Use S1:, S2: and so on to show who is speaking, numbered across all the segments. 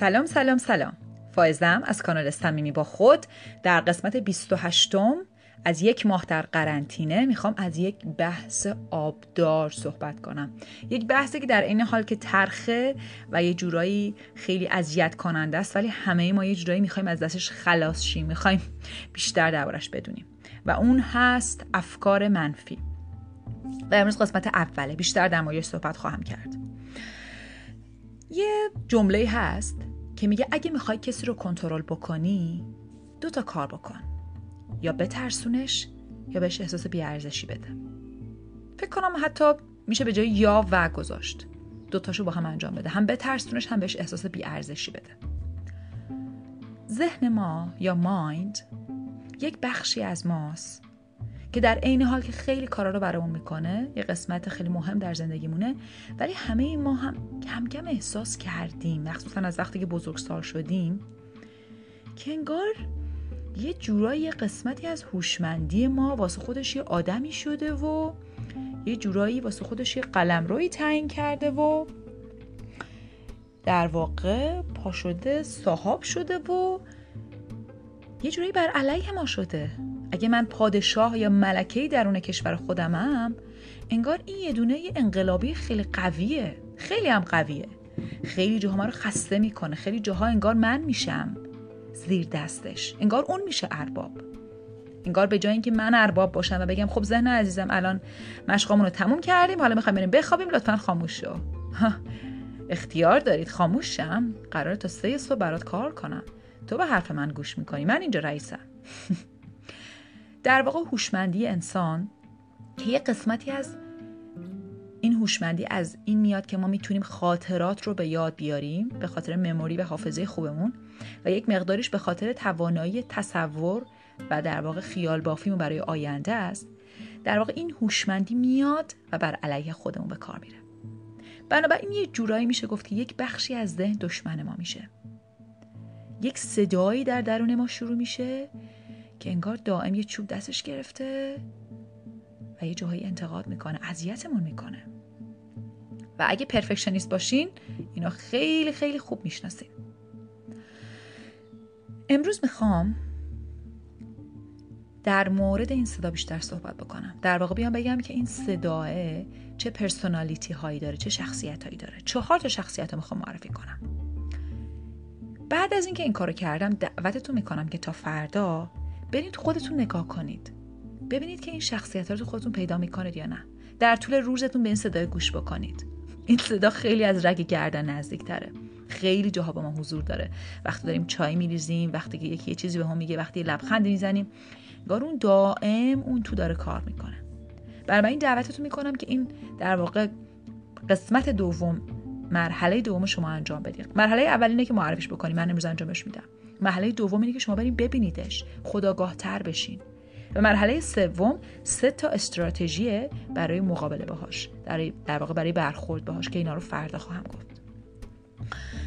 S1: سلام سلام سلام. فائزم از کانال صمیمی با خود در قسمت 28 از یک ماه در قرنطینه می‌خوام از یک بحث آبدار صحبت کنم. یک بحثی که در این حال که ترخه و یه جورایی خیلی اذیت کننده است ولی همه ما یه جورایی می‌خوایم از دستش خلاص شیم. می‌خوایم بیشتر دربارش بدونیم. و اون هست افکار منفی. و امروز قسمت اوله بیشتر در موردش صحبت خواهم کرد. یه جمله هست که میگه اگه می‌خوای کسی رو کنترل بکنی دو تا کار بکن. یا بترسونش یا بهش احساس بیارزشی بده. فکر کنم حتی میشه به جای یا و گذاشت. دوتاشو با هم انجام بده. هم بترسونش هم بهش احساس بیارزشی بده. ذهن ما یا مایند یک بخشی از ماست که در عین حال که خیلی کارا رو برامون می‌کنه یه قسمت خیلی مهم در زندگیمونه ولی همه ما هم کم کم احساس کردیم مخصوصا از وقتی که بزرگسال شدیم که انگار یه جورایی قسمتی از هوشمندی ما واسه خودش یه آدمی شده و یه جورایی واسه خودش یه روی تعیین کرده و در واقع پا شده صاحب شده و یه جورایی بر علیه ما شده. اگه من پادشاه یا ملکهی درون کشور خودمم انگار این یه دونه انقلابی خیلی قویه. خیلی هم قویه. خیلی جاها ما رو خسته می‌کنه. خیلی جاها انگار من میشم زیر دستش. انگار اون میشه ارباب. انگار به جای اینکه من ارباب باشم و بگم خب ذهن عزیزم الان مشقامون رو تموم کردیم. حالا می‌خوایم بریم بخوابیم. لطفا خاموش شو. اختیار دارید. خاموشم قرار تا سه صبح برات کار کنم. تو به حرف من گوش می‌کنی. من اینجا رئیسم. در واقع هوشمندی انسان که یه قسمتی از این هوشمندی از این میاد که ما می‌تونیم خاطرات رو به یاد بیاریم به خاطر مموری و حافظه خوبمون و یک مقداریش به خاطر توانایی تصور و در واقع خیال بافیمون برای آینده است. در واقع این هوشمندی میاد و بر علیه خودمون به کار میره. بنابراین یه جورایی میشه گفت که یک بخشی از ذهن دشمن ما میشه. یک صدایی در درون ما شروع میشه که انگار دائم یه چوب دستش گرفته و یه جاهایی انتقاد می‌کنه اذیتمون می‌کنه. و اگه پرفکشنیست باشین اینا خیلی خیلی خوب می‌شناسین. امروز می‌خوام در مورد این صدا بیشتر صحبت بکنم. در واقع بیام بگم که این صداه چه پرسونالیتی هایی داره چه شخصیت هایی داره. چهار تا شخصیت رو می‌خوام معرفی کنم. بعد از اینکه این کارو کردم دعوتتون می‌کنم که تا فردا برید خودتون نگاه کنید. ببینید که این شخصیت ها رو خودتون پیدا می‌کنید یا نه. در طول روزتون به این صدای گوش بکنید. این صدا خیلی از رگ گردن نزدیک تره خیلی جاها با ما حضور داره. وقتی داریم چای میریزیم وقتی که یکی یه چیزی به هم میگه وقتی لبخند می‌زنیم گار اون دائم اون تو داره کار می‌کنه. برای این دعوتتون می‌کنم که این در واقع قسمت دوم مرحله دوم شما انجام بدید. مرحله اول اینه که معرفیش بکنی. من امروز انجامش میدم. مرحله دوم اینه که شما بریم ببینیدش. خداگاه تر بشین. و مرحله سوم سه تا استراتژی برای مقابله باهاش. در, در واقع برای برخورد باهاش که اینا رو فردا خواهم گفت.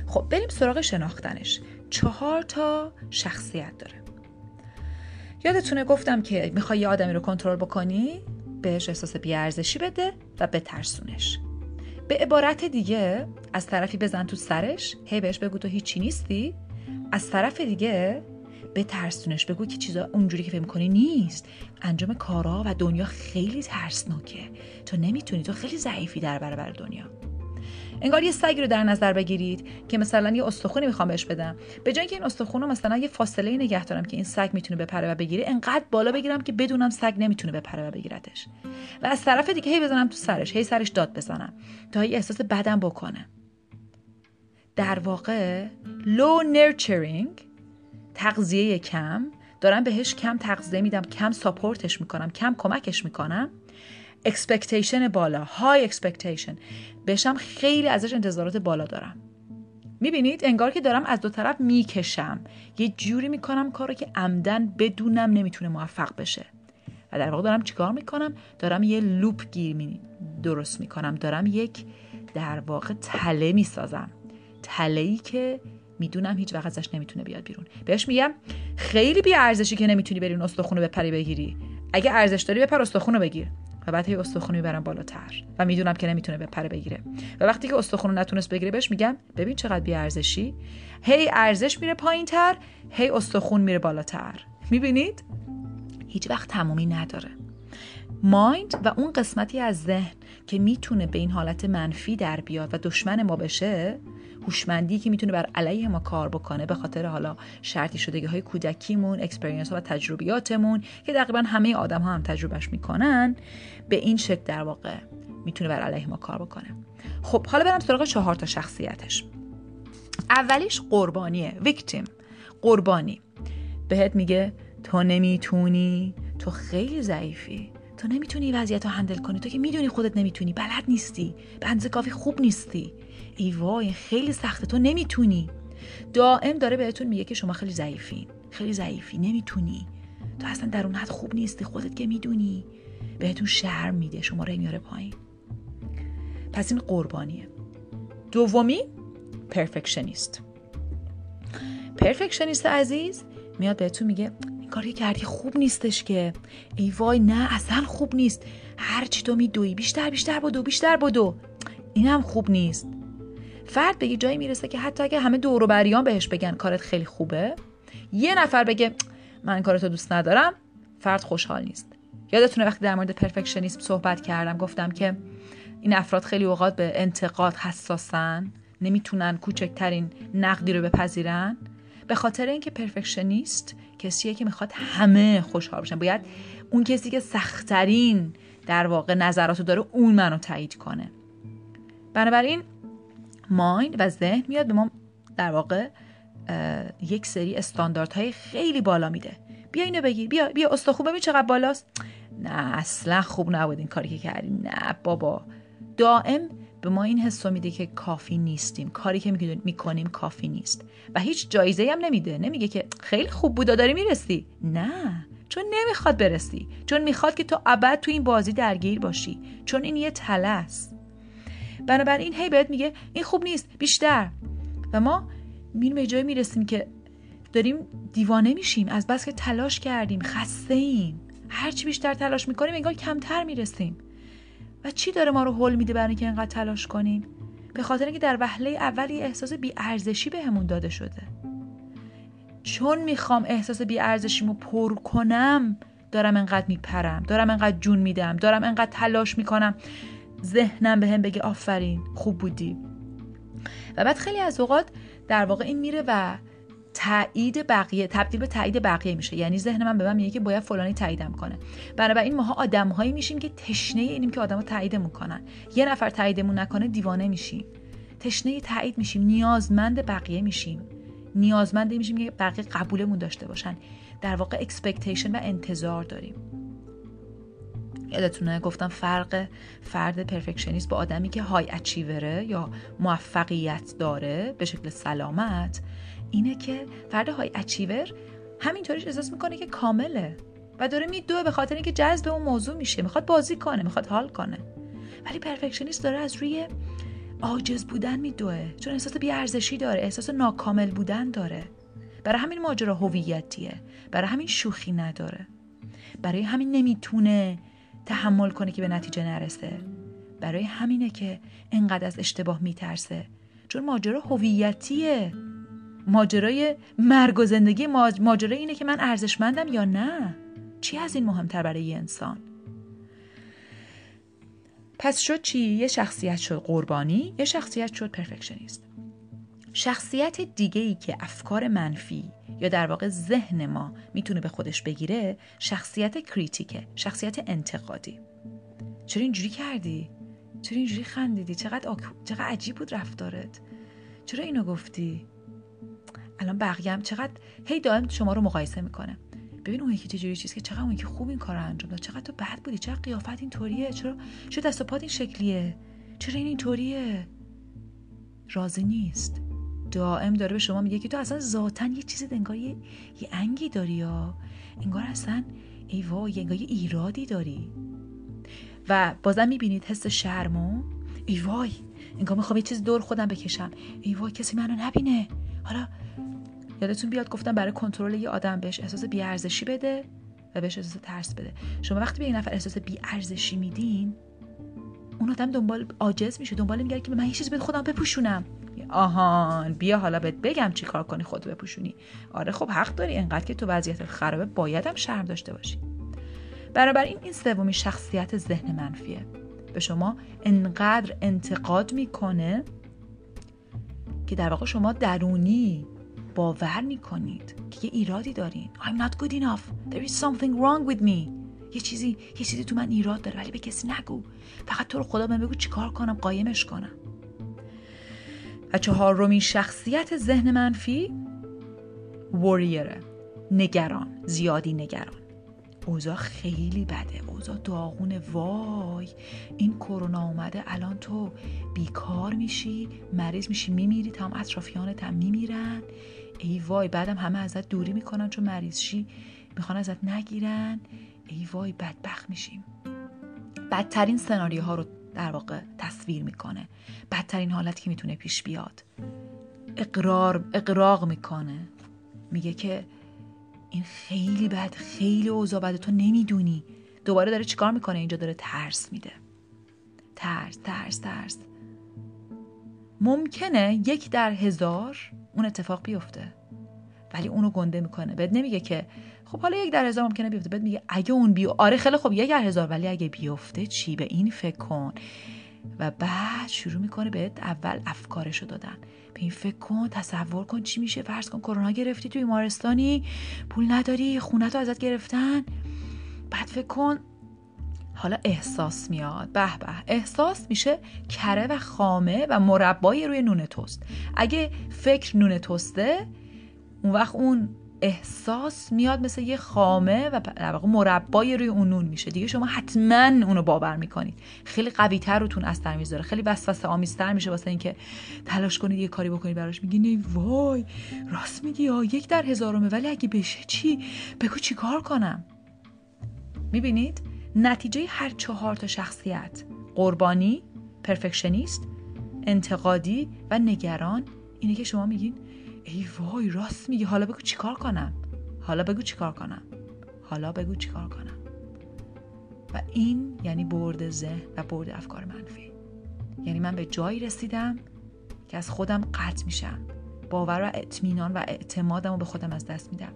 S1: خب بریم سراغ شناختنش. چهار تا شخصیت داره. یادتونه گفتم که می‌خوای یه آدمی رو کنترل بکنی؟ بهش احساس بیارزشی بده و بترسونش. به عبارت دیگه از طرفی بزن تو سرش هی بهش بگو تو هیچی نیستی؟ از طرف دیگه به ترسونش بگو که چیزا اونجوری که فکر کنی نیست. انجام کارا و دنیا خیلی ترسناکه. تو نمی‌تونی تو خیلی ضعیفی در برابر دنیا. انگار یه سگی رو در نظر بگیرید که مثلا یه استخونی می‌خوام بهش بدم. به جای اینکه این استخون رو مثلا یه فاصله نگه دارم که این سگ می‌تونه بپره و بگیره انقدر بالا بگیرم که بدونم سگ نمی‌تونه بپره و بگیرتش و از طرف دیگه هی بزنم تو سرش هی سرش داد بزنم تا هی احساس بدم بکنه. در واقع low nurturing تغذیه کم. دارم بهش کم تغذیه میدم کم support ش می‌کنم کم کمکش می‌کنم. expectation بالا high expectation بهشم خیلی ازش انتظارات بالا دارم. می‌بینید؟ انگار که دارم از دو طرف می‌کشم. یه جوری می‌کنم کارو که عمدن بدونم نمی‌تونه موفق بشه. و در واقع دارم چیکار می‌کنم؟ دارم یه لوپ گیر می درست می‌کنم. دارم یک در واقع تله می‌سازم. تله ای که می‌دونم هیچ وقت ازش نمی‌تونه بیاد بیرون. بهش میگم خیلی بی ارزشی که نمی‌تونی بری اون استخونو بپری بگیری. اگه ارزش داری بپر استخونو بگیر و بعد هی استخون می‌برم بالاتر و می‌دونم که نمی‌تونه بپره بگیره. و وقتی که استخون نتونست بگیره بهش میگم ببین چقدر بی ارزشی هی ارزش میره پایین تر هی استخون میره بالاتر. می‌بینید؟ هیچ وقت تمومی نداره. مایند و اون قسمتی از ذهن که می‌تونه به این حالت منفی در بیاد و دشمن ما بشه هوشمندی که می‌تونه بر علیه ما کار بکنه به خاطر حالا شرطی شدگی های کودکیمون اکسپریانس ها و تجربیاتمون که تقریبا همه آدم ها هم تجربهش می‌کنن به این شکل در واقع می‌تونه بر علیه ما کار بکنه. خب حالا برم سراغ چهار تا شخصیتش. اولیش قربانیه ویکتیم. قربانی. بهت میگه تو نمی‌تونی تو خیلی ضعیفی. تو نمی‌تونی وضعیت رو هندل کنی. تو که می‌دونی خودت نمی‌تونی. بلد نیستی. به کافی خوب نیستی. ای وای خیلی سخته. تو نمی‌تونی. دائم داره بهتون میگه که شما خیلی ضعیفین خیلی ضعیفی. نمی‌تونی. تو اصلا در اون حد خوب نیستی. خودت که می‌دونی. بهتون شرم میده. شما رو میاره پایین. پس این قربانیه. دومی پرفکشنیست پرفکشنیست عزیز میاد بهتون میگه این کاری کردی خوب نیستش که. ای وای نه اصلا خوب نیست. هر چی تو میدوی بیشتر بیشتر بدو بیشتر بدو. اینم خوب نیست. فرد به یه جایی می‌رسه که حتی اگه همه دور بریان بهش بگن کارت خیلی خوبه یه نفر بگه من کارتو دوست ندارم. فرد خوشحال نیست. یادتونه وقتی در مورد پرفکشنیسم صحبت کردم گفتم که این افراد خیلی اوقات به انتقاد حساسن نمی‌تونن کوچکترین نقدی رو بپذیرن. به خاطر اینکه پرفکشنیست کسیه که می‌خواد همه خوشحال باشن باید اون کسی که سختترین در واقع نظراتو داره اون منو تایید کنه. بنابراین مایند و ذهن میاد به ما در واقع یک سری استانداردهای خیلی بالا میده. بیا اینو بگیر بیا بیا استخوان ببین چقدر بالاست. نه اصلا خوب نبود این کاری که کردی نه بابا. دائم به ما این حس میده که کافی نیستیم. کاری که می‌کنیم کافی نیست. و هیچ جایزه هم نمیده. نمیگه که خیلی خوب بودا داری می‌رسی. نه. چون نمی‌خواد برسی. چون می‌خواد که تو ابد تو این بازی درگیر باشی. چون این یه تله بنابراین هی بهت میگه این خوب نیست بیشتر. و ما میریم به جایی می‌رسیم که داریم دیوانه میشیم از بس که تلاش کردیم خسته ایم. هرچی بیشتر تلاش می‌کنیم انگار کمتر می‌رسیم. و چی داره ما رو حل میده برای اینکه انقدر تلاش کنیم؟ به خاطر اینکه در وهله اولی احساس بیارزشی بهمون داده شده. چون می‌خوام احساس بیارزشیمو پر کنم دارم انقدر میپرم دارم انقدر جون میدم دارم انقدر تلاش می‌کنم. ذهنم به هم بگه آفرین خوب بودی. و بعد خیلی از اوقات در واقع این میره و تایید بقیه تبدیل به تایید بقیه میشه. یعنی ذهن من به من میگه که باید فلانی تاییدم کنه. بنابراین ماها آدمهایی میشیم که تشنه اینیم که آدما تاییدمون کنن. یه نفر تاییدمون نکنه دیوانه میشیم. تشنه تایید میشیم. نیازمند بقیه میشیم. نیازمند میشیم که بقیه قبولمون داشته باشن. در واقع expectation و انتظار داریم. یادتونه گفتم فرق فرد پرفکشنیست با آدمی که های اچیوره یا موفقیت داره به شکل سلامت اینه که فرد های اچیور همینطوریش احساس می‌کنه که کامله و داره میدوه به خاطر اینکه جذب اون موضوع میشه. می‌خواد بازی کنه می‌خواد حال کنه. ولی پرفکشنیست داره از روی عاجز بودن میدوه چون احساس بیارزشی داره احساس ناکامل بودن داره. برای همین ماجرا هویتیه برای همین شوخی نداره. برای همین نمی‌تونه تحمل کنه که به نتیجه نرسه. برای همینه که انقدر از اشتباه میترسه. چون ماجرا هویتیه. ماجرای مرگ و زندگی ماجرا اینه که من ارزشمندم یا نه. چی از این مهمتر برای یه انسان؟ پس شد چی؟ یه شخصیت شد قربانی یه شخصیت شد پرفکشنیست شخصیت دیگه که افکار منفی یا در واقع ذهن ما می‌تونه به خودش بگیره شخصیت کریتیکه شخصیت انتقادی. چرا اینجوری کردی؟ چرا اینجوری خندیدی؟ چقدر چقدر عجیب بود رفتارت. چرا اینو گفتی؟ الان بقیه چقدر هی دائم شما رو مقایسه می‌کنه. ببین اون یکی چجوری چیز که چقدر اون یکی خوب این کار رو انجام داد. چقدر تو بد بودی. چقدر قیافت اینطوریه. چرا چرا دست و پات این شکلیه؟ چرا این اینطوریه؟ راضی نیست. دائم داره به شما میگه که تو اصلا ذاتا یه چیزی انگار یه, یه انگی داری یا؟ انگار اصلا ای وای انگار یه ایرادی داری. و بازم می‌بینید حس شرمو ای وای انگار می‌خوام یه چیز دور خودم بکشم. ای وای کسی منو نبینه. حالا یادتون بیاد گفتم برای کنترل یه آدم بهش احساس بیارزشی بده و بهش احساس ترس بده. شما وقتی به این نفر احساس بی ارزشی میدین اون آدم دنبال عاجز میشه. دنبال میگه که من یه چیزی به خودم بپوشونم. آهان بیا حالا بهت بگم چی کار کنی خود بپوشونی. آره خب حق داری انقدر که تو وضعیت خرابه بایدم شرم داشته باشی. بنابراین این سومی شخصیت ذهن منفیه. به شما انقدر انتقاد می‌کنه که در واقع شما درونی باور می‌کنید که یه ایرادی دارین. I'm not good enough. There is something wrong with me. یه چیزی یه چیزی تو من ایراد داره ولی به کسی نگو. فقط تو رو خدا من بگو چیکار کنم قایمش کنم. و چهارمین شخصیت ذهن منفی وریره نگران زیادی نگران. اوضاع خیلی بده. اوضاع داغون وای این کرونا اومده الان تو بیکار میشی مریض میشی میمیری تا هم اطرافیانت هم میمیرن. ای وای بعدم همه ازت دوری می‌کنن چون مریض شی. می‌خوان ازت نگیرن. ای وای بدبخت میشیم. بدترین سناریوها رو در واقع تصویر می‌کنه. بدترین حالتی که می‌تونه پیش بیاد. اقرار اقراق می‌کنه. میگه که این خیلی بد خیلی اوضاع بده. تو نمی‌دونی. دوباره داره چیکار می‌کنه؟ اینجا داره ترس میده. ترس ترس ترس. ممکنه یک در هزار اون اتفاق بیفته. ولی اونو گنده می‌کنه. بهت نمیگه که خب حالا یک در هزار ممکنه بیفته. بهت میگه اگه اون بیو آره خیلی خب یک در هزار ولی اگه بیفته چی؟ به این فکر کن. و بعد شروع می‌کنه بهت اول افکارشو دادن. به این فکر کن تصور کن چی میشه فرض کن کرونا گرفتی توی بیمارستانی پول نداری خونه تو ازت گرفتن. بعد فکر کن حالا احساس میاد. به به احساس میشه کره و خامه و مربای روی نون توست. اگه فکر نون توسته اون وقت اون احساس میاد مثل یه خامه و در واقع مربای روی اون نون میشه. دیگه شما حتما اونو باور می‌کنید. خیلی قوی تر روتون اثر می‌ذاره خیلی وسوسه آمیزتر میشه واسه اینکه تلاش کنید یه کاری بکنید براش. میگی نه وای راست میگی؟ یا یک در هزارمه. ولی اگه بشه چی؟ بگو چی کار کنم؟ می‌بینید؟ نتیجه هر چهار تا شخصیت قربانی پرفکشنیست انتقادی و نگران. اینه که شما میگین ای وای راست میگی. حالا بگو چیکار کنم؟ حالا بگو چیکار کنم؟ حالا بگو چیکار کنم؟ و این یعنی برد ذهن و برد افکار منفی. یعنی من به جایی رسیدم که از خودم قطع میشم. باور و اطمینان و اعتمادم رو به خودم از دست میدم.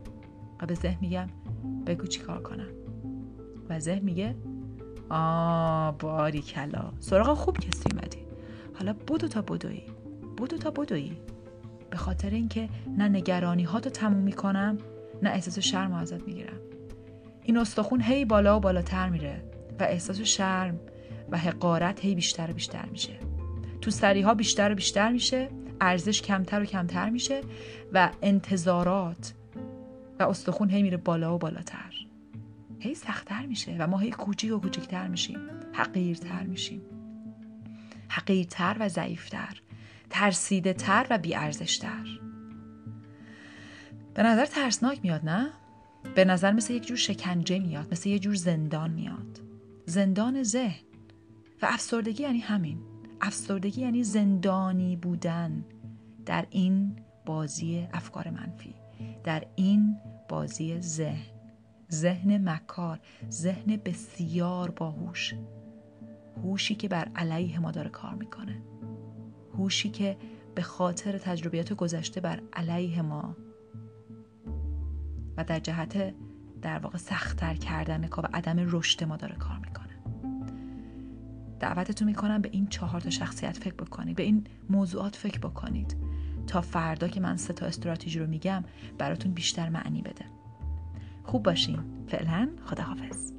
S1: و به ذهن میگم بگو چیکار کنم؟ و ذهن میگه آ باری کلا سراغ خوب کسی اومدی. حالا بدو تا بدوی بدو تا بدوی به خاطر اینکه نه نگرانی ها تو تموم می‌کنم نه احساس شرم ازت می‌گیرم. این استخون هی بالا و بالاتر میره و احساس شرم و حقارت هی بیشتر و بیشتر میشه. تو سری ها بیشتر و بیشتر میشه ارزش کمتر و کمتر میشه و انتظارات و استخون هی میره بالا و بالاتر. هی سختتر میشه و ما هی کوچیک و کوچیکتر میشیم حقیرتر میشیم. حقیرتر و ضعیفتر. ترسیده تر و بیارزشتر. به نظر ترسناک میاد نه؟ به نظر مثل یک جور شکنجه میاد مثل یک جور زندان میاد. زندان ذهن. و افسردگی یعنی همین. افسردگی یعنی زندانی بودن در این بازی افکار منفی. در این بازی ذهن. ذهن مکار ذهن بسیار باهوش. هوشی که بر علیه ما داره کار می‌کنه. هوشی که به خاطر تجربیات گذشته بر علیه ما و در جهت در واقع سختتر کردن کار و عدم رشد ما داره کار می‌کنه. دعوتتون می‌کنم به این چهار تا شخصیت فکر بکنید به این موضوعات فکر بکنید تا فردا که من سه تا استراتژی رو میگم براتون بیشتر معنی بده. خوب باشین. فعلا خداحافظ.